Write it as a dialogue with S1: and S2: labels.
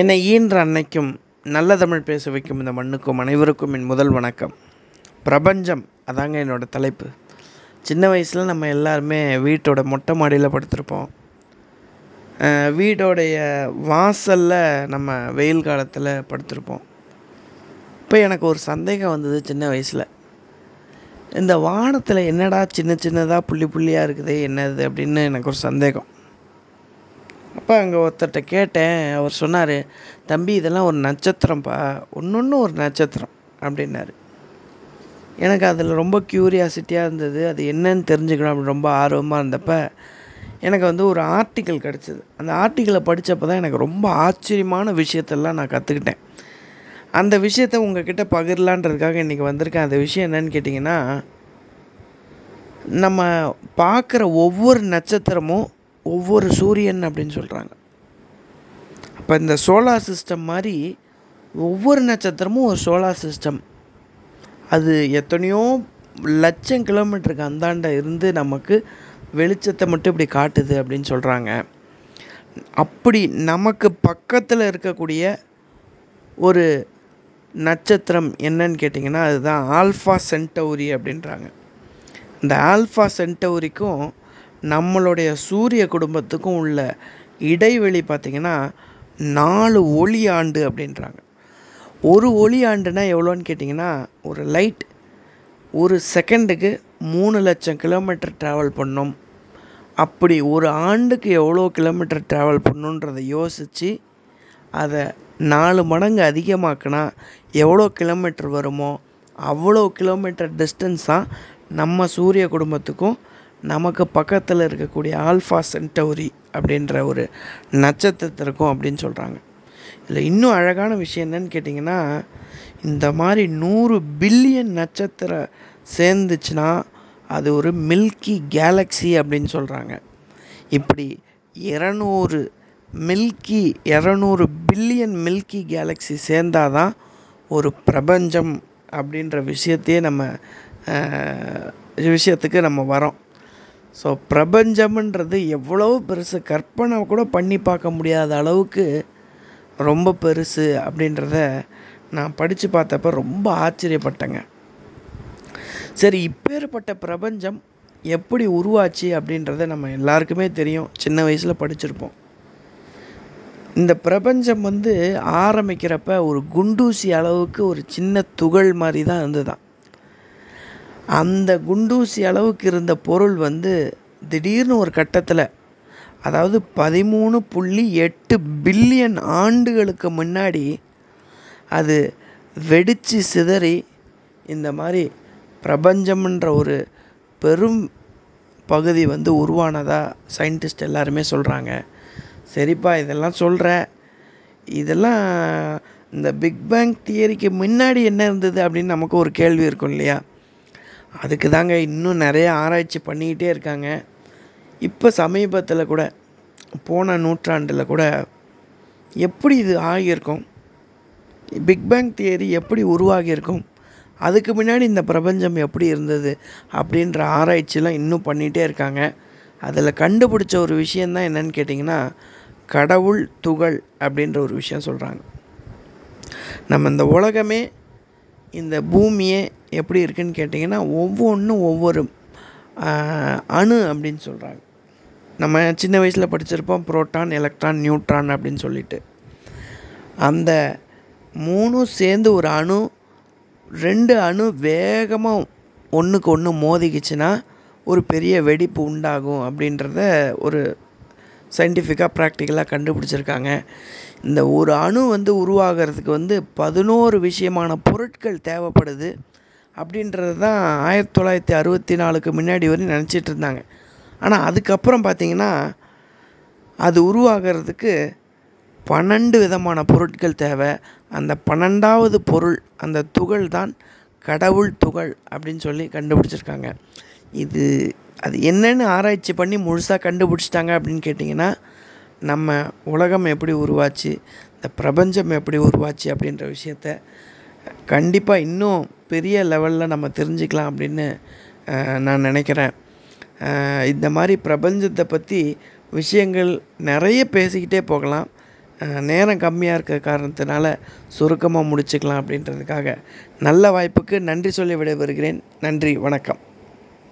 S1: என்னை ஈன்ற அன்னைக்கும் நல்ல தமிழ் பேச வைக்கும் இந்த மண்ணுக்கும் அனைவருக்கும் என் முதல் வணக்கம். பிரபஞ்சம் அதாங்க என்னோடய தலைப்பு. சின்ன வயசில் நம்ம எல்லாருமே வீட்டோட மொட்டை மாடியில் படுத்திருப்போம். வீடோடைய வாசலில் நம்ம வெயில் காலத்தில் படுத்திருப்போம். இப்போ எனக்கு ஒரு சந்தேகம் வந்தது சின்ன வயசில். இந்த வானத்தில் என்னடா சின்ன சின்னதாக புள்ளி புள்ளியாக இருக்குது என்னது அப்படின்னு எனக்கு ஒரு சந்தேகம். அப்போ அங்கே ஒருத்தர்கிட்ட கேட்டேன். அவர் சொன்னார் தம்பி இதெல்லாம் ஒரு நட்சத்திரம்ப்பா ஒன்று ஒரு நட்சத்திரம். அப்படின்னாரு. எனக்கு அதில் ரொம்ப க்யூரியாசிட்டியாக இருந்தது. அது என்னன்னு தெரிஞ்சுக்கணும் அப்படின்னு ரொம்ப ஆர்வமாக இருந்தப்போ எனக்கு வந்து ஒரு ஆர்டிக்கல் கிடச்சிது. அந்த ஆர்டிக்கலை படித்தப்போ தான் எனக்கு ரொம்ப ஆச்சரியமான விஷயத்தெல்லாம் நான் கற்றுக்கிட்டேன் அந்த விஷயத்தை உங்ககிட்ட பகிரலான்றதுக்காக இன்றைக்கி வந்திருக்கேன். அந்த விஷயம் என்னன்னு கேட்டிங்கன்னா நம்ம பார்க்குற ஒவ்வொரு நட்சத்திரமும் ஒவ்வொரு சூரியன் அப்படின்னு சொல்கிறாங்க அப்போ இந்த சோலார் சிஸ்டம் மாதிரி ஒவ்வொரு நட்சத்திரமும் ஒரு சோலார் சிஸ்டம் அது எத்தனையோ லட்சம் கிலோமீட்டருக்கு அந்தாண்ட இருந்து நமக்கு வெளிச்சத்தை மட்டும் இப்படி காட்டுது அப்படின்னு சொல்கிறாங்க அப்படி நமக்கு பக்கத்தில் இருக்கக்கூடிய ஒரு நட்சத்திரம் என்னன்னு கேட்டிங்கன்னா அதுதான் ஆல்ஃபா சென்டௌரி அப்படின்றாங்க. இந்த ஆல்ஃபா சென்டௌரிக்கும் நம்மளுடைய சூரிய குடும்பத்துக்கும் உள்ள இடைவெளி பார்த்திங்கன்னா நாலு ஒளி ஆண்டு அப்படின்றாங்க. ஒரு ஒளி ஆண்டுனா எவ்வளோன்னு கேட்டிங்கன்னா ஒரு லைட் ஒரு செகண்டுக்கு மூணு லட்சம் கிலோமீட்டர் ட்ராவல் பண்ணும். அப்படி ஒரு ஆண்டுக்கு எவ்வளோ கிலோமீட்டர் ட்ராவல் பண்ணுன்றதை யோசித்து அதை நாலு மடங்கு அதிகமாக்குனா எவ்வளோ கிலோமீட்டர் வருமோ அவ்வளோ கிலோமீட்டர் டிஸ்டன்ஸ் தான் நம்ம சூரிய குடும்பத்துக்கும் நமக்கு பக்கத்தில் இருக்கக்கூடிய ஆல்ஃபா சென்டௌரி அப்படின்ற ஒரு நட்சத்திரத்திற்கும் அப்படின்னு சொல்கிறாங்க இதில் இன்னும் அழகான விஷயம் என்னன்னு கேட்டிங்கன்னா இந்த மாதிரி நூறு பில்லியன் நட்சத்திரம் சேர்ந்துச்சுன்னா அது ஒரு மில்கி கேலக்ஸி அப்படின்னு சொல்கிறாங்க இப்படி இரநூறு மில்கி இரநூறு பில்லியன் மில்கி கேலக்ஸி சேர்ந்தாதான் ஒரு பிரபஞ்சம் அப்படின்ற விஷயத்தையே நம்ம விஷயத்துக்கு நம்ம வரோம். ஸோ பிரபஞ்சம்ன்றது எவ்வளோ பெருசு. கற்பனை கூட பண்ணி பார்க்க முடியாத அளவுக்கு ரொம்ப பெருசு அப்படின்றத நான் படித்து பார்த்தப்ப ரொம்ப ஆச்சரியப்பட்டேங்க. சரி இப்பேற்பட்ட பிரபஞ்சம் எப்படி உருவாச்சு அப்படின்றத நம்ம எல்லாருக்குமே தெரியும். சின்ன வயசில் படிச்சிருப்போம். இந்த பிரபஞ்சம் வந்து ஆரம்பிக்கிறப்ப ஒரு குண்டூசி அளவுக்கு ஒரு சின்ன துகள் மாதிரி தான் இருந்துதான் அந்த குண்டூசி அளவுக்கு இருந்த பொருள் வந்து திடீர்னு ஒரு கட்டத்தில் அதாவது பதிமூணு புள்ளி எட்டு பில்லியன் ஆண்டுகளுக்கு முன்னாடி அது வெடித்து சிதறி இந்த மாதிரி பிரபஞ்சம்ன்ற ஒரு பெரும் பகுதி வந்து உருவானதாக சயின்டிஸ்ட் எல்லாருமே சொல்கிறாங்க சரிப்பா இதெல்லாம் சொல்கிற இதெல்லாம் இந்த பிக் பேங் தியரிக்கு முன்னாடி என்ன இருந்தது அப்படின்னு நமக்கு ஒரு கேள்வி இருக்கும் இல்லையா? அதுக்கு தாங்க இன்னும் நிறைய ஆராய்ச்சி பண்ணிக்கிட்டே இருக்காங்க. இப்போ சமீபத்தில் கூட போன நூற்றாண்டில் கூட எப்படி இது ஆகியிருக்கும்? பிக் பேங் தியரி எப்படி உருவாகியிருக்கும்? அதுக்கு முன்னாடி இந்த பிரபஞ்சம் எப்படி இருந்தது? அப்படின்ற ஆராய்ச்சிலாம் இன்னும் பண்ணிகிட்டே இருக்காங்க. அதில் கண்டுபிடிச்ச ஒரு விஷயந்தான் என்னன்னு கேட்டிங்கன்னா கடவுள் துகள் அப்படின்ற ஒரு விஷயம் சொல்கிறாங்க நம்ம இந்த உலகமே இந்த பூமியே எப்படி இருக்குதுன்னு கேட்டிங்கன்னா ஒவ்வொன்றும் ஒவ்வொரு அணு அப்படின்னு சொல்கிறாங்க நம்ம சின்ன வயசில் படிச்சிருப்போம் புரோட்டான் எலக்ட்ரான் நியூட்ரான் அப்படின்னு சொல்லிட்டு. அந்த மூணும் சேர்ந்து ஒரு அணு ரெண்டு அணு வேகமாக ஒன்றுக்கு ஒன்று மோதிக்கிச்சுன்னா ஒரு பெரிய வெடிப்பு உண்டாகும் அப்படின்றத ஒரு சயின்டிஃபிக்காக ப்ராக்டிக்கலாக கண்டுபிடிச்சிருக்காங்க. இந்த ஒரு அணு வந்து உருவாகிறதுக்கு வந்து பதினோரு விஷயமான பொருட்கள் தேவைப்படுது அப்படின்றது தான் ஆயிரத்தி தொள்ளாயிரத்தி அறுபத்தி நாலுக்கு முன்னாடி வரையும் நினச்சிட்டு இருந்தாங்க. ஆனால் அதுக்கப்புறம் பார்த்திங்கன்னா அது உருவாகிறதுக்கு பன்னெண்டு விதமான பொருட்கள் தேவை. அந்த பன்னெண்டாவது பொருள் அந்த துகள் தான் கடவுள் துகள் அப்படின்னு சொல்லி கண்டுபிடிச்சிருக்காங்க. இது அது என்னன்னு ஆராய்ச்சி பண்ணி முழுசாக கண்டுபிடிச்சிட்டாங்க அப்படின்னு கேட்டிங்கன்னா நம்ம உலகம் எப்படி உருவாச்சு இந்த பிரபஞ்சம் எப்படி உருவாச்சு அப்படின்ற விஷயத்த கண்டிப்பாக இன்னும் பெரிய லெவலில் நம்ம தெரிஞ்சுக்கலாம் அப்படின்னு நான் நினைக்கிறேன். இந்த மாதிரி பிரபஞ்சத்தை பற்றி விஷயங்கள் நிறைய பேசிக்கிட்டே போகலாம். நேரம் கம்மியாக இருக்க காரணத்தினால சுருக்கமாக முடிச்சுக்கலாம் அப்படின்றதுக்காக நல்ல வாய்ப்புக்கு நன்றி சொல்லி விடைபெறுகிறேன். நன்றி வணக்கம்.